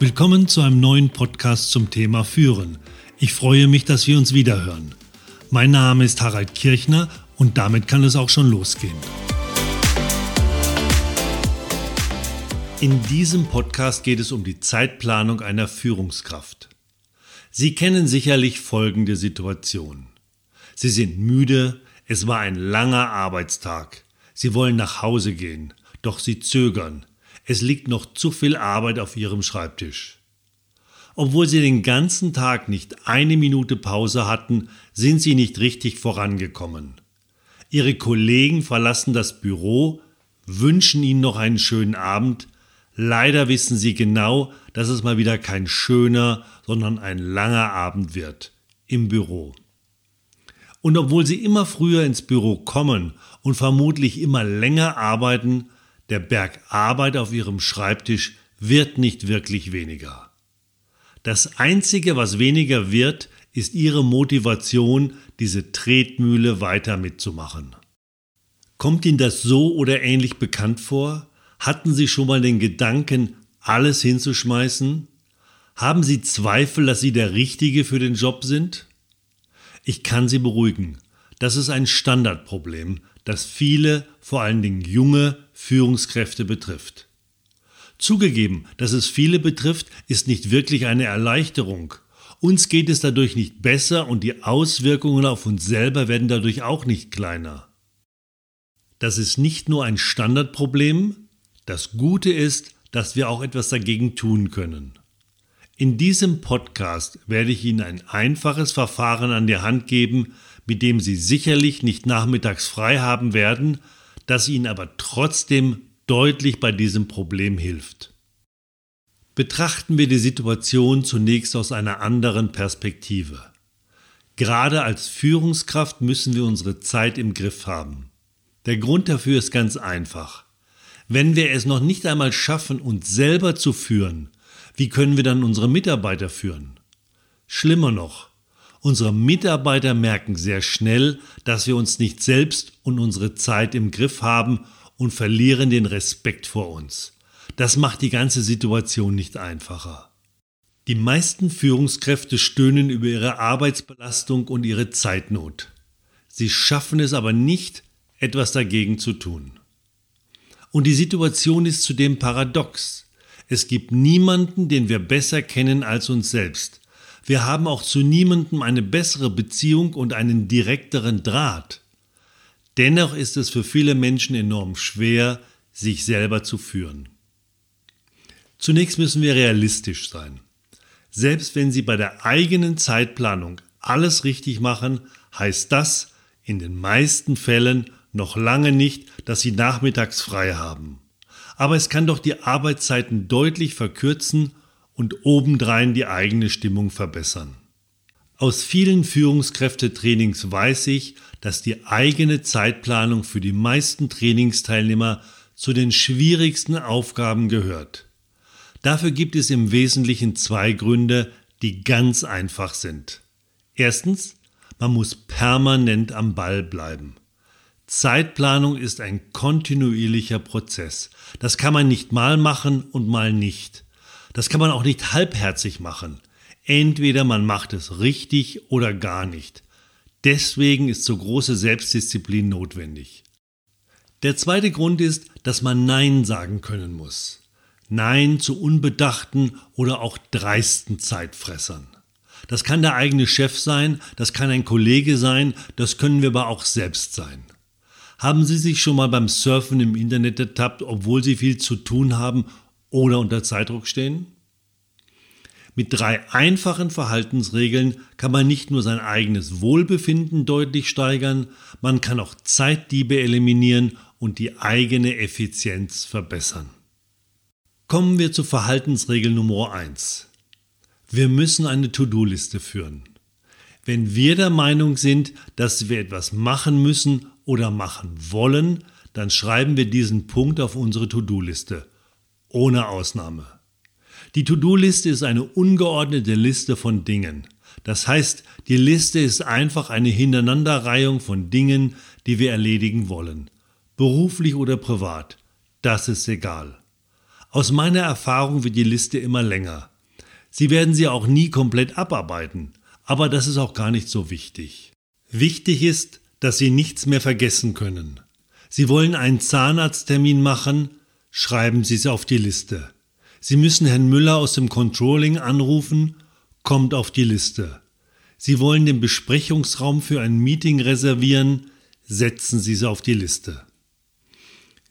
Willkommen zu einem neuen Podcast zum Thema Führen. Ich freue mich, dass wir uns wiederhören. Mein Name ist Harald Kirchner und damit kann es auch schon losgehen. In diesem Podcast geht es um die Zeitplanung einer Führungskraft. Sie kennen sicherlich folgende Situation. Sie sind müde, es war ein langer Arbeitstag. Sie wollen nach Hause gehen, doch sie zögern. Es liegt noch zu viel Arbeit auf ihrem Schreibtisch. Obwohl sie den ganzen Tag nicht eine Minute Pause hatten, sind sie nicht richtig vorangekommen. Ihre Kollegen verlassen das Büro, wünschen ihnen noch einen schönen Abend, Leider wissen sie genau, dass es mal wieder kein schöner, sondern ein langer Abend wird im Büro. Und obwohl sie immer früher ins Büro kommen und vermutlich immer länger arbeiten, der Berg Arbeit auf ihrem Schreibtisch wird nicht wirklich weniger. Das Einzige, was weniger wird, ist ihre Motivation, diese Tretmühle weiter mitzumachen. Kommt Ihnen das so oder ähnlich bekannt vor? Hatten Sie schon mal den Gedanken, alles hinzuschmeißen? Haben Sie Zweifel, dass Sie der Richtige für den Job sind? Ich kann Sie beruhigen. Das ist ein Standardproblem, das viele, vor allen Dingen junge Führungskräfte betrifft. Zugegeben, dass es viele betrifft, ist nicht wirklich eine Erleichterung. Uns geht es dadurch nicht besser und die Auswirkungen auf uns selber werden dadurch auch nicht kleiner. Das ist nicht nur ein Standardproblem, das Gute ist, dass wir auch etwas dagegen tun können. In diesem Podcast werde ich Ihnen ein einfaches Verfahren an die Hand geben, mit dem Sie sicherlich nicht nachmittags frei haben werden, das Ihnen aber trotzdem deutlich bei diesem Problem hilft. Betrachten wir die Situation zunächst aus einer anderen Perspektive. Gerade als Führungskraft müssen wir unsere Zeit im Griff haben. Der Grund dafür ist ganz einfach. Wenn wir es noch nicht einmal schaffen, uns selber zu führen, wie können wir dann unsere Mitarbeiter führen? Schlimmer noch, unsere Mitarbeiter merken sehr schnell, dass wir uns nicht selbst und unsere Zeit im Griff haben und verlieren den Respekt vor uns. Das macht die ganze Situation nicht einfacher. Die meisten Führungskräfte stöhnen über ihre Arbeitsbelastung und ihre Zeitnot. Sie schaffen es aber nicht, etwas dagegen zu tun. Und die Situation ist zudem paradox. Es gibt niemanden, den wir besser kennen als uns selbst. Wir haben auch zu niemandem eine bessere Beziehung und einen direkteren Draht. Dennoch ist es für viele Menschen enorm schwer, sich selber zu führen. Zunächst müssen wir realistisch sein. Selbst wenn Sie bei der eigenen Zeitplanung alles richtig machen, heißt das in den meisten Fällen noch lange nicht, dass sie nachmittags frei haben. Aber es kann doch die Arbeitszeiten deutlich verkürzen und obendrein die eigene Stimmung verbessern. Aus vielen Führungskräftetrainings weiß ich, dass die eigene Zeitplanung für die meisten Trainingsteilnehmer zu den schwierigsten Aufgaben gehört. Dafür gibt es im Wesentlichen zwei Gründe, die ganz einfach sind. Erstens, man muss permanent am Ball bleiben. Zeitplanung ist ein kontinuierlicher Prozess. Das kann man nicht mal machen und mal nicht. Das kann man auch nicht halbherzig machen. Entweder man macht es richtig oder gar nicht. Deswegen ist so große Selbstdisziplin notwendig. Der zweite Grund ist, dass man Nein sagen können muss. Nein zu unbedachten oder auch dreisten Zeitfressern. Das kann der eigene Chef sein, das kann ein Kollege sein, das können wir aber auch selbst sein. Haben Sie sich schon mal beim Surfen im Internet ertappt, obwohl Sie viel zu tun haben oder unter Zeitdruck stehen? Mit drei einfachen Verhaltensregeln kann man nicht nur sein eigenes Wohlbefinden deutlich steigern, man kann auch Zeitdiebe eliminieren und die eigene Effizienz verbessern. Kommen wir zur Verhaltensregel Nummer 1. Wir müssen eine To-Do-Liste führen. Wenn wir der Meinung sind, dass wir etwas machen müssen oder machen wollen, dann schreiben wir diesen Punkt auf unsere To-Do-Liste. Ohne Ausnahme. Die To-Do-Liste ist eine ungeordnete Liste von Dingen. Das heißt, die Liste ist einfach eine Hineinanderreihung von Dingen, die wir erledigen wollen. Beruflich oder privat. Das ist egal. Aus meiner Erfahrung wird die Liste immer länger. Sie werden sie auch nie komplett abarbeiten, aber das ist auch gar nicht so wichtig. Wichtig ist, dass Sie nichts mehr vergessen können. Sie wollen einen Zahnarzttermin machen, schreiben Sie es auf die Liste. Sie müssen Herrn Müller aus dem Controlling anrufen, kommt auf die Liste. Sie wollen den Besprechungsraum für ein Meeting reservieren, setzen Sie sie auf die Liste.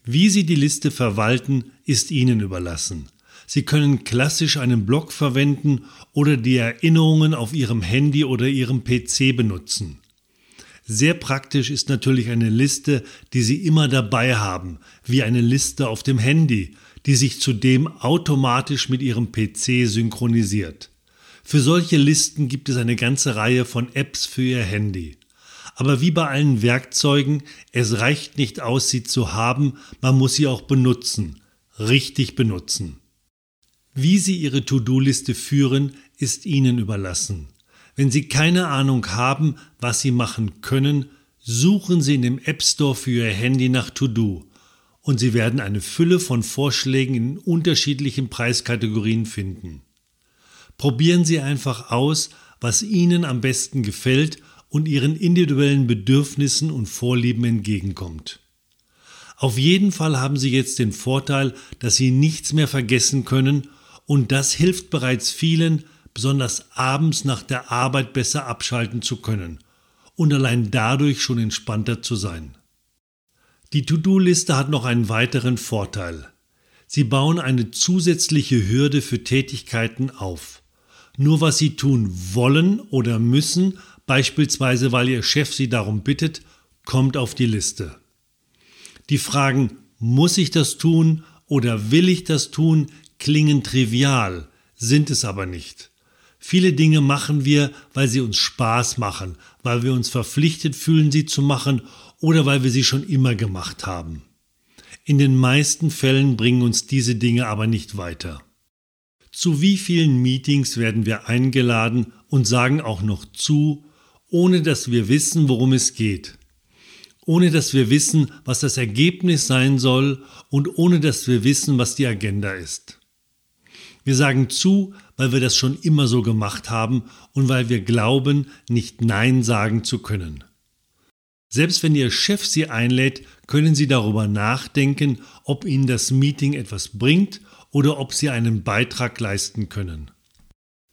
Wie Sie die Liste verwalten, ist Ihnen überlassen. Sie können klassisch einen Blog verwenden oder die Erinnerungen auf Ihrem Handy oder Ihrem PC benutzen. Sehr praktisch ist natürlich eine Liste, die Sie immer dabei haben, wie eine Liste auf dem Handy, die sich zudem automatisch mit Ihrem PC synchronisiert. Für solche Listen gibt es eine ganze Reihe von Apps für Ihr Handy. Aber wie bei allen Werkzeugen, es reicht nicht aus, sie zu haben, man muss sie auch benutzen, richtig benutzen. Wie Sie Ihre To-Do-Liste führen, ist Ihnen überlassen. Wenn Sie keine Ahnung haben, was Sie machen können, suchen Sie in dem App Store für Ihr Handy nach To-Do und Sie werden eine Fülle von Vorschlägen in unterschiedlichen Preiskategorien finden. Probieren Sie einfach aus, was Ihnen am besten gefällt und Ihren individuellen Bedürfnissen und Vorlieben entgegenkommt. Auf jeden Fall haben Sie jetzt den Vorteil, dass Sie nichts mehr vergessen können und das hilft bereits vielen, besonders abends nach der Arbeit besser abschalten zu können und allein dadurch schon entspannter zu sein. Die To-Do-Liste hat noch einen weiteren Vorteil. Sie bauen eine zusätzliche Hürde für Tätigkeiten auf. Nur was sie tun wollen oder müssen, beispielsweise weil ihr Chef sie darum bittet, kommt auf die Liste. Die Fragen muss ich das tun oder will ich das tun klingen trivial, sind es aber nicht. Viele Dinge machen wir, weil sie uns Spaß machen, weil wir uns verpflichtet fühlen, sie zu machen oder weil wir sie schon immer gemacht haben. In den meisten Fällen bringen uns diese Dinge aber nicht weiter. Zu wie vielen Meetings werden wir eingeladen und sagen auch noch zu, ohne dass wir wissen, worum es geht, ohne dass wir wissen, was das Ergebnis sein soll und ohne dass wir wissen, was die Agenda ist. Wir sagen zu, weil wir das schon immer so gemacht haben und weil wir glauben, nicht Nein sagen zu können. Selbst wenn Ihr Chef Sie einlädt, können Sie darüber nachdenken, ob Ihnen das Meeting etwas bringt oder ob sie einen Beitrag leisten können.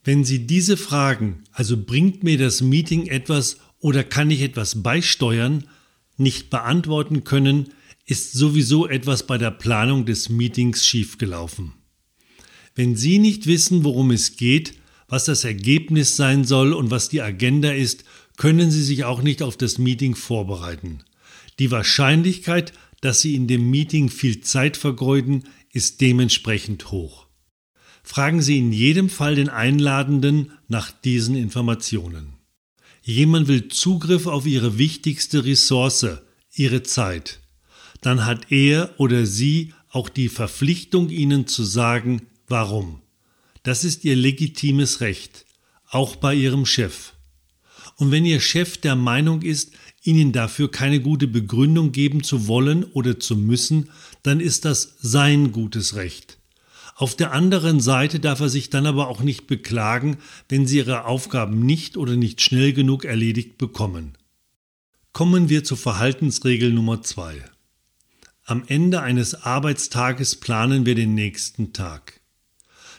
Wenn Sie diese Fragen, also bringt mir das Meeting etwas oder kann ich etwas beisteuern, nicht beantworten können, ist sowieso etwas bei der Planung des Meetings schiefgelaufen. Wenn Sie nicht wissen, worum es geht, was das Ergebnis sein soll und was die Agenda ist, können Sie sich auch nicht auf das Meeting vorbereiten. Die Wahrscheinlichkeit, dass Sie in dem Meeting viel Zeit vergeuden, ist dementsprechend hoch. Fragen Sie in jedem Fall den Einladenden nach diesen Informationen. Jemand will Zugriff auf Ihre wichtigste Ressource, Ihre Zeit. Dann hat er oder sie auch die Verpflichtung, Ihnen zu sagen, warum. Das ist Ihr legitimes Recht, auch bei Ihrem Chef. Und wenn Ihr Chef der Meinung ist, Ihnen dafür keine gute Begründung geben zu wollen oder zu müssen, dann ist das sein gutes Recht. Auf der anderen Seite darf er sich dann aber auch nicht beklagen, wenn Sie Ihre Aufgaben nicht oder nicht schnell genug erledigt bekommen. Kommen wir zur Verhaltensregel Nummer zwei. Am Ende eines Arbeitstages planen wir den nächsten Tag.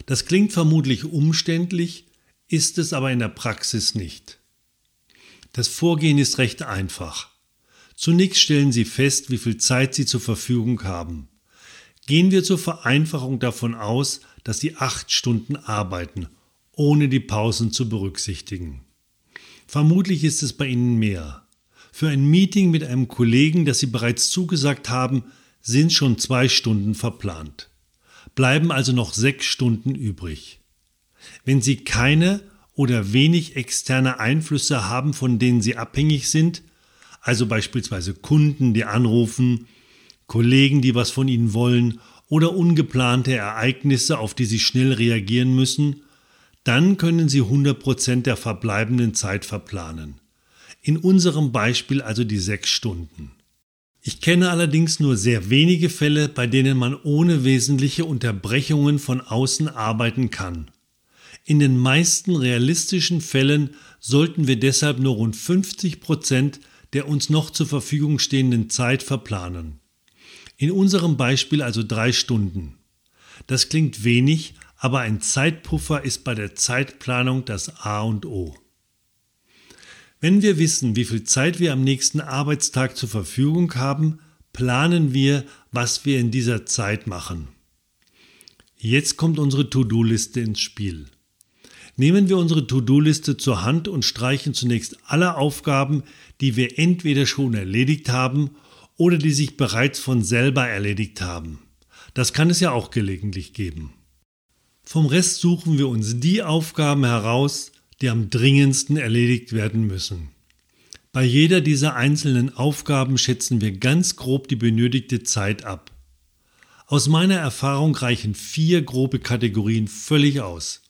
Das klingt vermutlich umständlich, ist es aber in der Praxis nicht. Das Vorgehen ist recht einfach. Zunächst stellen Sie fest, wie viel Zeit Sie zur Verfügung haben. Gehen wir zur Vereinfachung davon aus, dass Sie acht Stunden arbeiten, ohne die Pausen zu berücksichtigen. Vermutlich ist es bei Ihnen mehr. Für ein Meeting mit einem Kollegen, das Sie bereits zugesagt haben, sind schon zwei Stunden verplant. Bleiben also noch sechs Stunden übrig. Wenn Sie keine oder wenig externe Einflüsse haben, von denen Sie abhängig sind, also beispielsweise Kunden, die anrufen, Kollegen, die was von Ihnen wollen oder ungeplante Ereignisse, auf die Sie schnell reagieren müssen, dann können Sie 100% der verbleibenden Zeit verplanen. In unserem Beispiel also die sechs Stunden. Ich kenne allerdings nur sehr wenige Fälle, bei denen man ohne wesentliche Unterbrechungen von außen arbeiten kann. In den meisten realistischen Fällen sollten wir deshalb nur rund 50 Prozent der uns noch zur Verfügung stehenden Zeit verplanen. In unserem Beispiel also drei Stunden. Das klingt wenig, aber ein Zeitpuffer ist bei der Zeitplanung das A und O. Wenn wir wissen, wie viel Zeit wir am nächsten Arbeitstag zur Verfügung haben, planen wir, was wir in dieser Zeit machen. Jetzt kommt unsere To-Do-Liste ins Spiel. Nehmen wir unsere To-Do-Liste zur Hand und streichen zunächst alle Aufgaben, die wir entweder schon erledigt haben oder die sich bereits von selber erledigt haben. Das kann es ja auch gelegentlich geben. Vom Rest suchen wir uns die Aufgaben heraus, die am dringendsten erledigt werden müssen. Bei jeder dieser einzelnen Aufgaben schätzen wir ganz grob die benötigte Zeit ab. Aus meiner Erfahrung reichen vier grobe Kategorien völlig aus.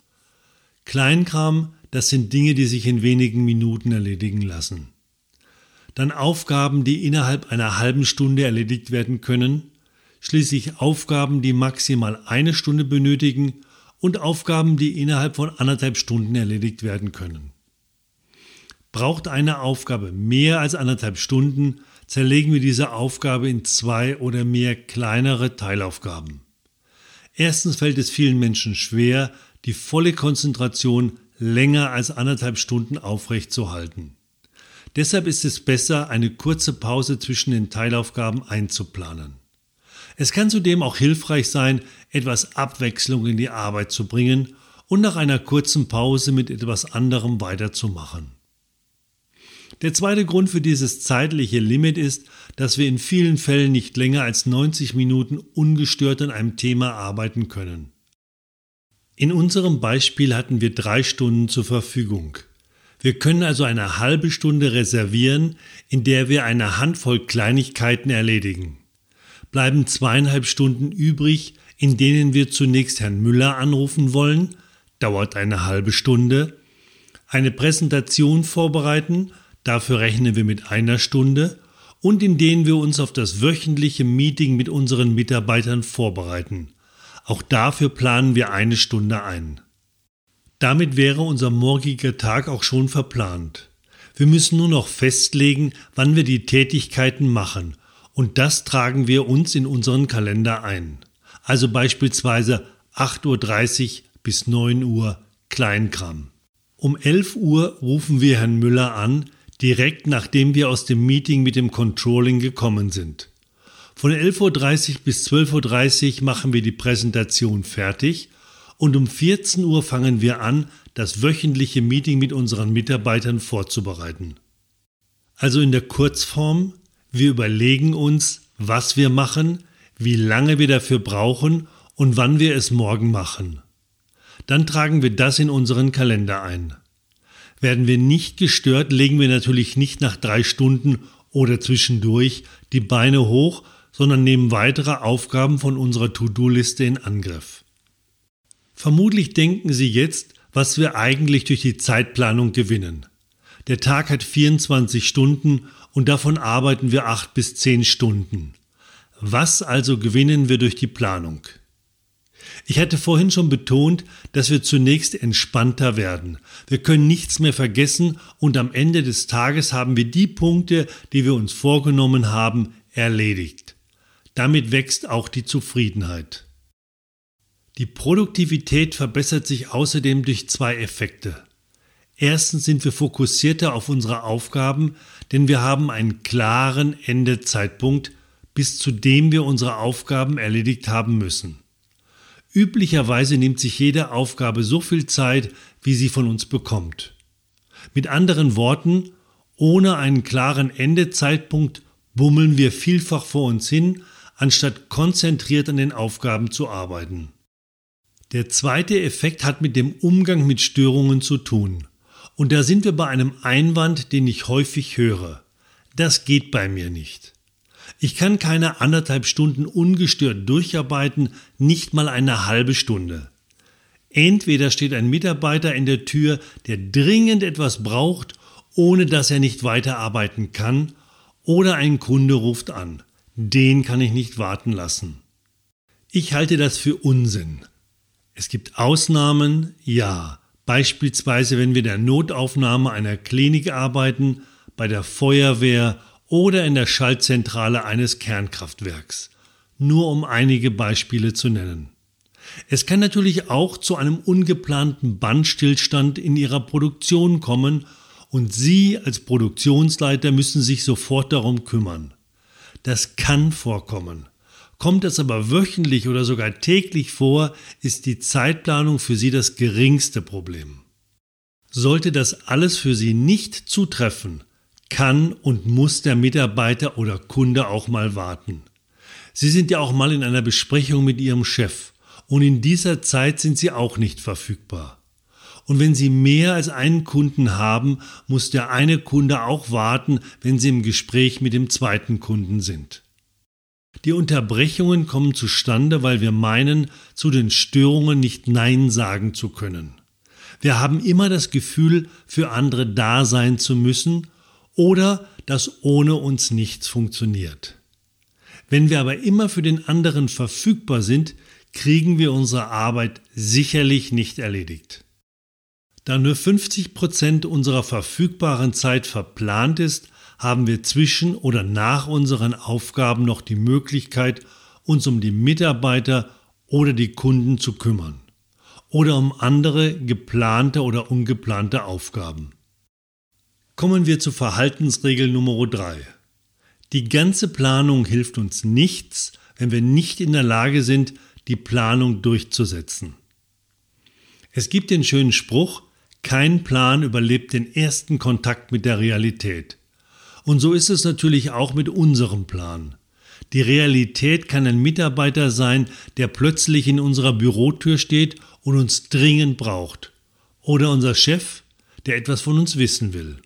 Kleinkram, das sind Dinge, die sich in wenigen Minuten erledigen lassen. Dann Aufgaben, die innerhalb einer halben Stunde erledigt werden können. Schließlich Aufgaben, die maximal eine Stunde benötigen und Aufgaben, die innerhalb von anderthalb Stunden erledigt werden können. Braucht eine Aufgabe mehr als anderthalb Stunden, zerlegen wir diese Aufgabe in zwei oder mehr kleinere Teilaufgaben. Erstens fällt es vielen Menschen schwer, die volle Konzentration länger als anderthalb Stunden aufrechtzuerhalten. Deshalb ist es besser, eine kurze Pause zwischen den Teilaufgaben einzuplanen. Es kann zudem auch hilfreich sein, etwas Abwechslung in die Arbeit zu bringen und nach einer kurzen Pause mit etwas anderem weiterzumachen. Der zweite Grund für dieses zeitliche Limit ist, dass wir in vielen Fällen nicht länger als 90 Minuten ungestört an einem Thema arbeiten können. In unserem Beispiel hatten wir drei Stunden zur Verfügung. Wir können also eine halbe Stunde reservieren, in der wir eine Handvoll Kleinigkeiten erledigen. Bleiben zweieinhalb Stunden übrig, in denen wir zunächst Herrn Müller anrufen wollen, dauert eine halbe Stunde, eine Präsentation vorbereiten, dafür rechnen wir mit einer Stunde, und in denen wir uns auf das wöchentliche Meeting mit unseren Mitarbeitern vorbereiten. Auch dafür planen wir eine Stunde ein. Damit wäre unser morgiger Tag auch schon verplant. Wir müssen nur noch festlegen, wann wir die Tätigkeiten machen, und das tragen wir uns in unseren Kalender ein. Also beispielsweise 8.30 Uhr bis 9 Uhr Kleinkram. Um 11 Uhr rufen wir Herrn Müller an, direkt nachdem wir aus dem Meeting mit dem Controlling gekommen sind. Von 11.30 Uhr bis 12.30 Uhr machen wir die Präsentation fertig und um 14 Uhr fangen wir an, das wöchentliche Meeting mit unseren Mitarbeitern vorzubereiten. Also in der Kurzform, wir überlegen uns, was wir machen, wie lange wir dafür brauchen und wann wir es morgen machen. Dann tragen wir das in unseren Kalender ein. Werden wir nicht gestört, legen wir natürlich nicht nach drei Stunden oder zwischendurch die Beine hoch sondern nehmen weitere Aufgaben von unserer To-Do-Liste in Angriff. Vermutlich denken Sie jetzt, was wir eigentlich durch die Zeitplanung gewinnen. Der Tag hat 24 Stunden und davon arbeiten wir 8 bis 10 Stunden. Was also gewinnen wir durch die Planung? Ich hatte vorhin schon betont, dass wir zunächst entspannter werden. Wir können nichts mehr vergessen und am Ende des Tages haben wir die Punkte, die wir uns vorgenommen haben, erledigt. Damit wächst auch die Zufriedenheit. Die Produktivität verbessert sich außerdem durch zwei Effekte. Erstens sind wir fokussierter auf unsere Aufgaben, denn wir haben einen klaren Endezeitpunkt, bis zu dem wir unsere Aufgaben erledigt haben müssen. Üblicherweise nimmt sich jede Aufgabe so viel Zeit, wie sie von uns bekommt. Mit anderen Worten, ohne einen klaren Endezeitpunkt bummeln wir vielfach vor uns hin, anstatt konzentriert an den Aufgaben zu arbeiten. Der zweite Effekt hat mit dem Umgang mit Störungen zu tun. Und da sind wir bei einem Einwand, den ich häufig höre. Das geht bei mir nicht. Ich kann keine anderthalb Stunden ungestört durcharbeiten, nicht mal eine halbe Stunde. Entweder steht ein Mitarbeiter in der Tür, der dringend etwas braucht, ohne dass er nicht weiterarbeiten kann, oder ein Kunde ruft an. den kann ich nicht warten lassen. Ich halte das für Unsinn. Es gibt Ausnahmen, ja, beispielsweise wenn wir der Notaufnahme einer Klinik arbeiten, bei der Feuerwehr oder in der Schaltzentrale eines Kernkraftwerks, nur um einige Beispiele zu nennen. Es kann natürlich auch zu einem ungeplanten Bandstillstand in Ihrer Produktion kommen und Sie als Produktionsleiter müssen sich sofort darum kümmern. Das kann vorkommen. Kommt es aber wöchentlich oder sogar täglich vor, ist die Zeitplanung für Sie das geringste Problem. Sollte das alles für Sie nicht zutreffen, kann und muss der Mitarbeiter oder Kunde auch mal warten. Sie sind ja auch mal in einer Besprechung mit Ihrem Chef und in dieser Zeit sind Sie auch nicht verfügbar. Und wenn Sie mehr als einen Kunden haben, muss der eine Kunde auch warten, wenn Sie im Gespräch mit dem zweiten Kunden sind. Die Unterbrechungen kommen zustande, weil wir meinen, zu den Störungen nicht Nein sagen zu können. Wir haben immer das Gefühl, für andere da sein zu müssen oder dass ohne uns nichts funktioniert. Wenn wir aber immer für den anderen verfügbar sind, kriegen wir unsere Arbeit sicherlich nicht erledigt. Da nur 50 Prozent unserer verfügbaren Zeit verplant ist, haben wir zwischen oder nach unseren Aufgaben noch die Möglichkeit, uns um die Mitarbeiter oder die Kunden zu kümmern oder um andere geplante oder ungeplante Aufgaben. Kommen wir zur Verhaltensregel Nummer 3. Die ganze Planung hilft uns nichts, wenn wir nicht in der Lage sind, die Planung durchzusetzen. Es gibt den schönen Spruch, kein Plan überlebt den ersten Kontakt mit der Realität. Und so ist es natürlich auch mit unserem Plan. Die Realität kann ein Mitarbeiter sein, der plötzlich in unserer Bürotür steht und uns dringend braucht. Oder unser Chef, der etwas von uns wissen will.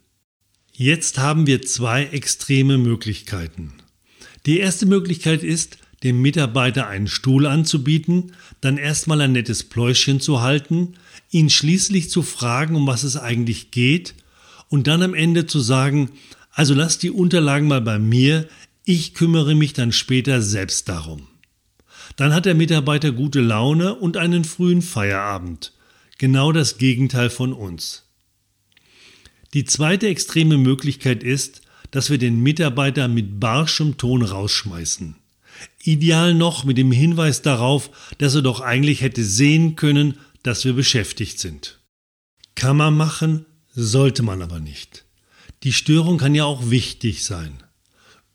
Jetzt haben wir zwei extreme Möglichkeiten. Die erste Möglichkeit ist, dem Mitarbeiter einen Stuhl anzubieten, dann erstmal ein nettes Pläuschen zu halten, ihn schließlich zu fragen, um was es eigentlich geht, und dann am Ende zu sagen, also lass die Unterlagen mal bei mir, ich kümmere mich dann später selbst darum. Dann hat der Mitarbeiter gute Laune und einen frühen Feierabend. Genau das Gegenteil von uns. Die zweite extreme Möglichkeit ist, dass wir den Mitarbeiter mit barschem Ton rausschmeißen. Ideal noch mit dem Hinweis darauf, dass er doch eigentlich hätte sehen können, dass wir beschäftigt sind. Kann man machen, sollte man aber nicht. Die Störung kann ja auch wichtig sein.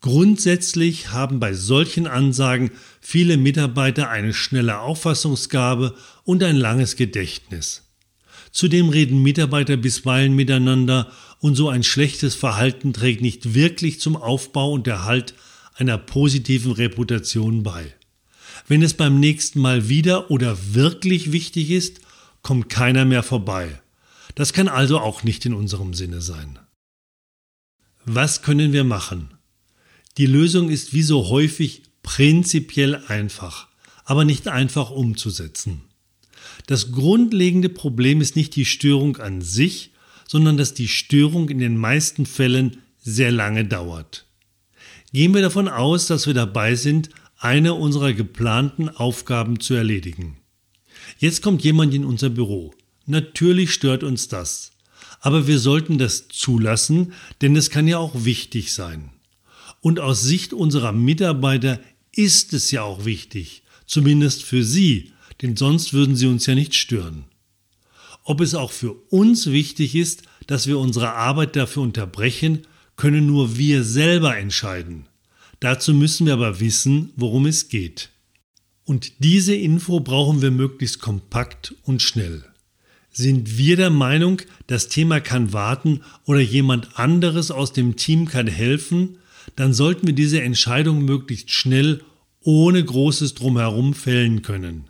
Grundsätzlich haben bei solchen Ansagen viele Mitarbeiter eine schnelle Auffassungsgabe und ein langes Gedächtnis. Zudem reden Mitarbeiter bisweilen miteinander und so ein schlechtes Verhalten trägt nicht wirklich zum Aufbau und Erhalt einer positiven Reputation bei. Wenn es beim nächsten Mal wieder oder wirklich wichtig ist, kommt keiner mehr vorbei. Das kann also auch nicht in unserem Sinne sein. Was können wir machen? Die Lösung ist wie so häufig prinzipiell einfach, aber nicht einfach umzusetzen. Das grundlegende Problem ist nicht die Störung an sich, sondern dass die Störung in den meisten Fällen sehr lange dauert. Gehen wir davon aus, dass wir dabei sind, eine unserer geplanten Aufgaben zu erledigen. Jetzt kommt jemand in unser Büro. Natürlich stört uns das. Aber wir sollten das zulassen, denn es kann ja auch wichtig sein. Und aus Sicht unserer Mitarbeiter ist es ja auch wichtig, zumindest für sie, denn sonst würden sie uns ja nicht stören. Ob es auch für uns wichtig ist, dass wir unsere Arbeit dafür unterbrechen, können nur wir selber entscheiden. Dazu müssen wir aber wissen, worum es geht. Und diese Info brauchen wir möglichst kompakt und schnell. Sind wir der Meinung, das Thema kann warten oder jemand anderes aus dem Team kann helfen, dann sollten wir diese Entscheidung möglichst schnell ohne großes Drumherum fällen können.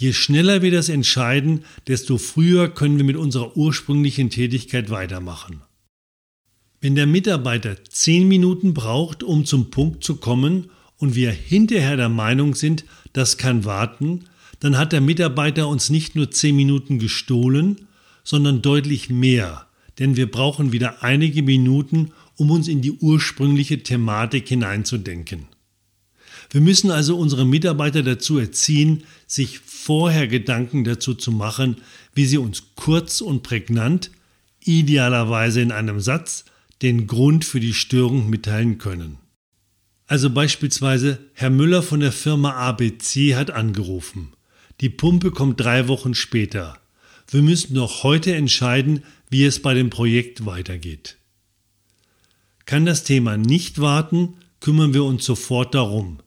Je schneller wir das entscheiden, desto früher können wir mit unserer ursprünglichen Tätigkeit weitermachen. Wenn der Mitarbeiter zehn Minuten braucht, um zum Punkt zu kommen und wir hinterher der Meinung sind, das kann warten, dann hat der Mitarbeiter uns nicht nur zehn Minuten gestohlen, sondern deutlich mehr, denn wir brauchen wieder einige Minuten, um uns in die ursprüngliche Thematik hineinzudenken. Wir müssen also unsere Mitarbeiter dazu erziehen, sich vorher Gedanken dazu zu machen, wie sie uns kurz und prägnant, idealerweise in einem Satz, den Grund für die Störung mitteilen können. Also beispielsweise, Herr Müller von der Firma ABC hat angerufen. Die Pumpe kommt drei Wochen später. Wir müssen noch heute entscheiden, wie es bei dem Projekt weitergeht. Kann das Thema nicht warten, kümmern wir uns sofort darum.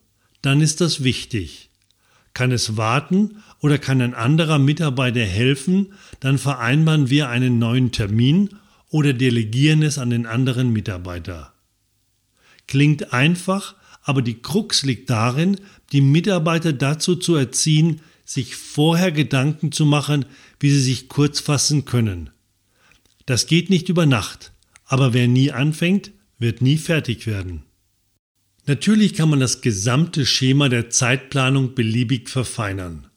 Dann ist das wichtig. Kann es warten oder kann ein anderer Mitarbeiter helfen, dann vereinbaren wir einen neuen Termin oder delegieren es an den anderen Mitarbeiter. Klingt einfach, aber die Krux liegt darin, die Mitarbeiter dazu zu erziehen, sich vorher Gedanken zu machen, wie sie sich kurz fassen können. Das geht nicht über Nacht, aber wer nie anfängt, wird nie fertig werden. Natürlich kann man das gesamte Schema der Zeitplanung beliebig verfeinern.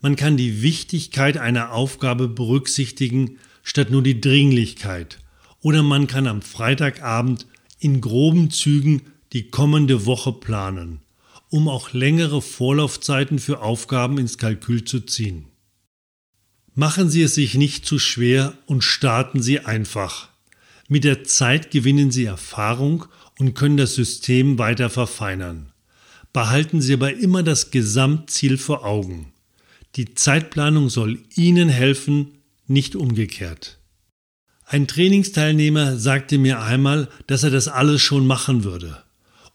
Man kann die Wichtigkeit einer Aufgabe berücksichtigen, statt nur die Dringlichkeit, oder man kann am Freitagabend in groben Zügen die kommende Woche planen, um auch längere Vorlaufzeiten für Aufgaben ins Kalkül zu ziehen. Machen Sie es sich nicht zu schwer und starten Sie einfach. Mit der Zeit gewinnen Sie Erfahrung und können das System weiter verfeinern. Behalten Sie aber immer das Gesamtziel vor Augen. Die Zeitplanung soll Ihnen helfen, nicht umgekehrt. Ein Trainingsteilnehmer sagte mir einmal, dass er das alles schon machen würde.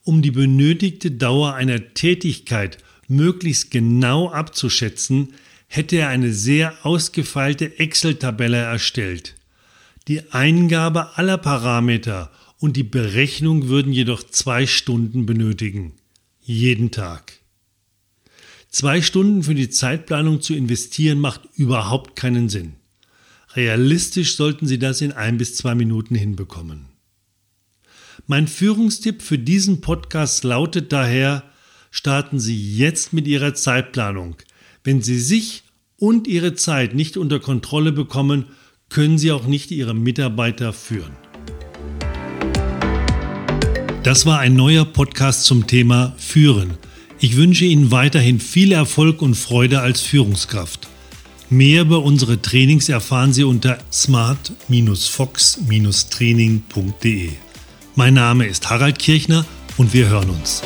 Um die benötigte Dauer einer Tätigkeit möglichst genau abzuschätzen, hätte er eine sehr ausgefeilte Excel-Tabelle erstellt. Die Eingabe aller Parameter und die Berechnung würden jedoch zwei Stunden benötigen. Jeden Tag. Zwei Stunden für die Zeitplanung zu investieren macht überhaupt keinen Sinn. Realistisch sollten Sie das in ein bis zwei Minuten hinbekommen. Mein Führungstipp für diesen Podcast lautet daher, starten Sie jetzt mit Ihrer Zeitplanung. Wenn Sie sich und Ihre Zeit nicht unter Kontrolle bekommen, können Sie auch nicht Ihre Mitarbeiter führen. Das war ein neuer Podcast zum Thema Führen. Ich wünsche Ihnen weiterhin viel Erfolg und Freude als Führungskraft. Mehr über unsere Trainings erfahren Sie unter smart-fox-training.de. Mein Name ist Harald Kirchner und wir hören uns.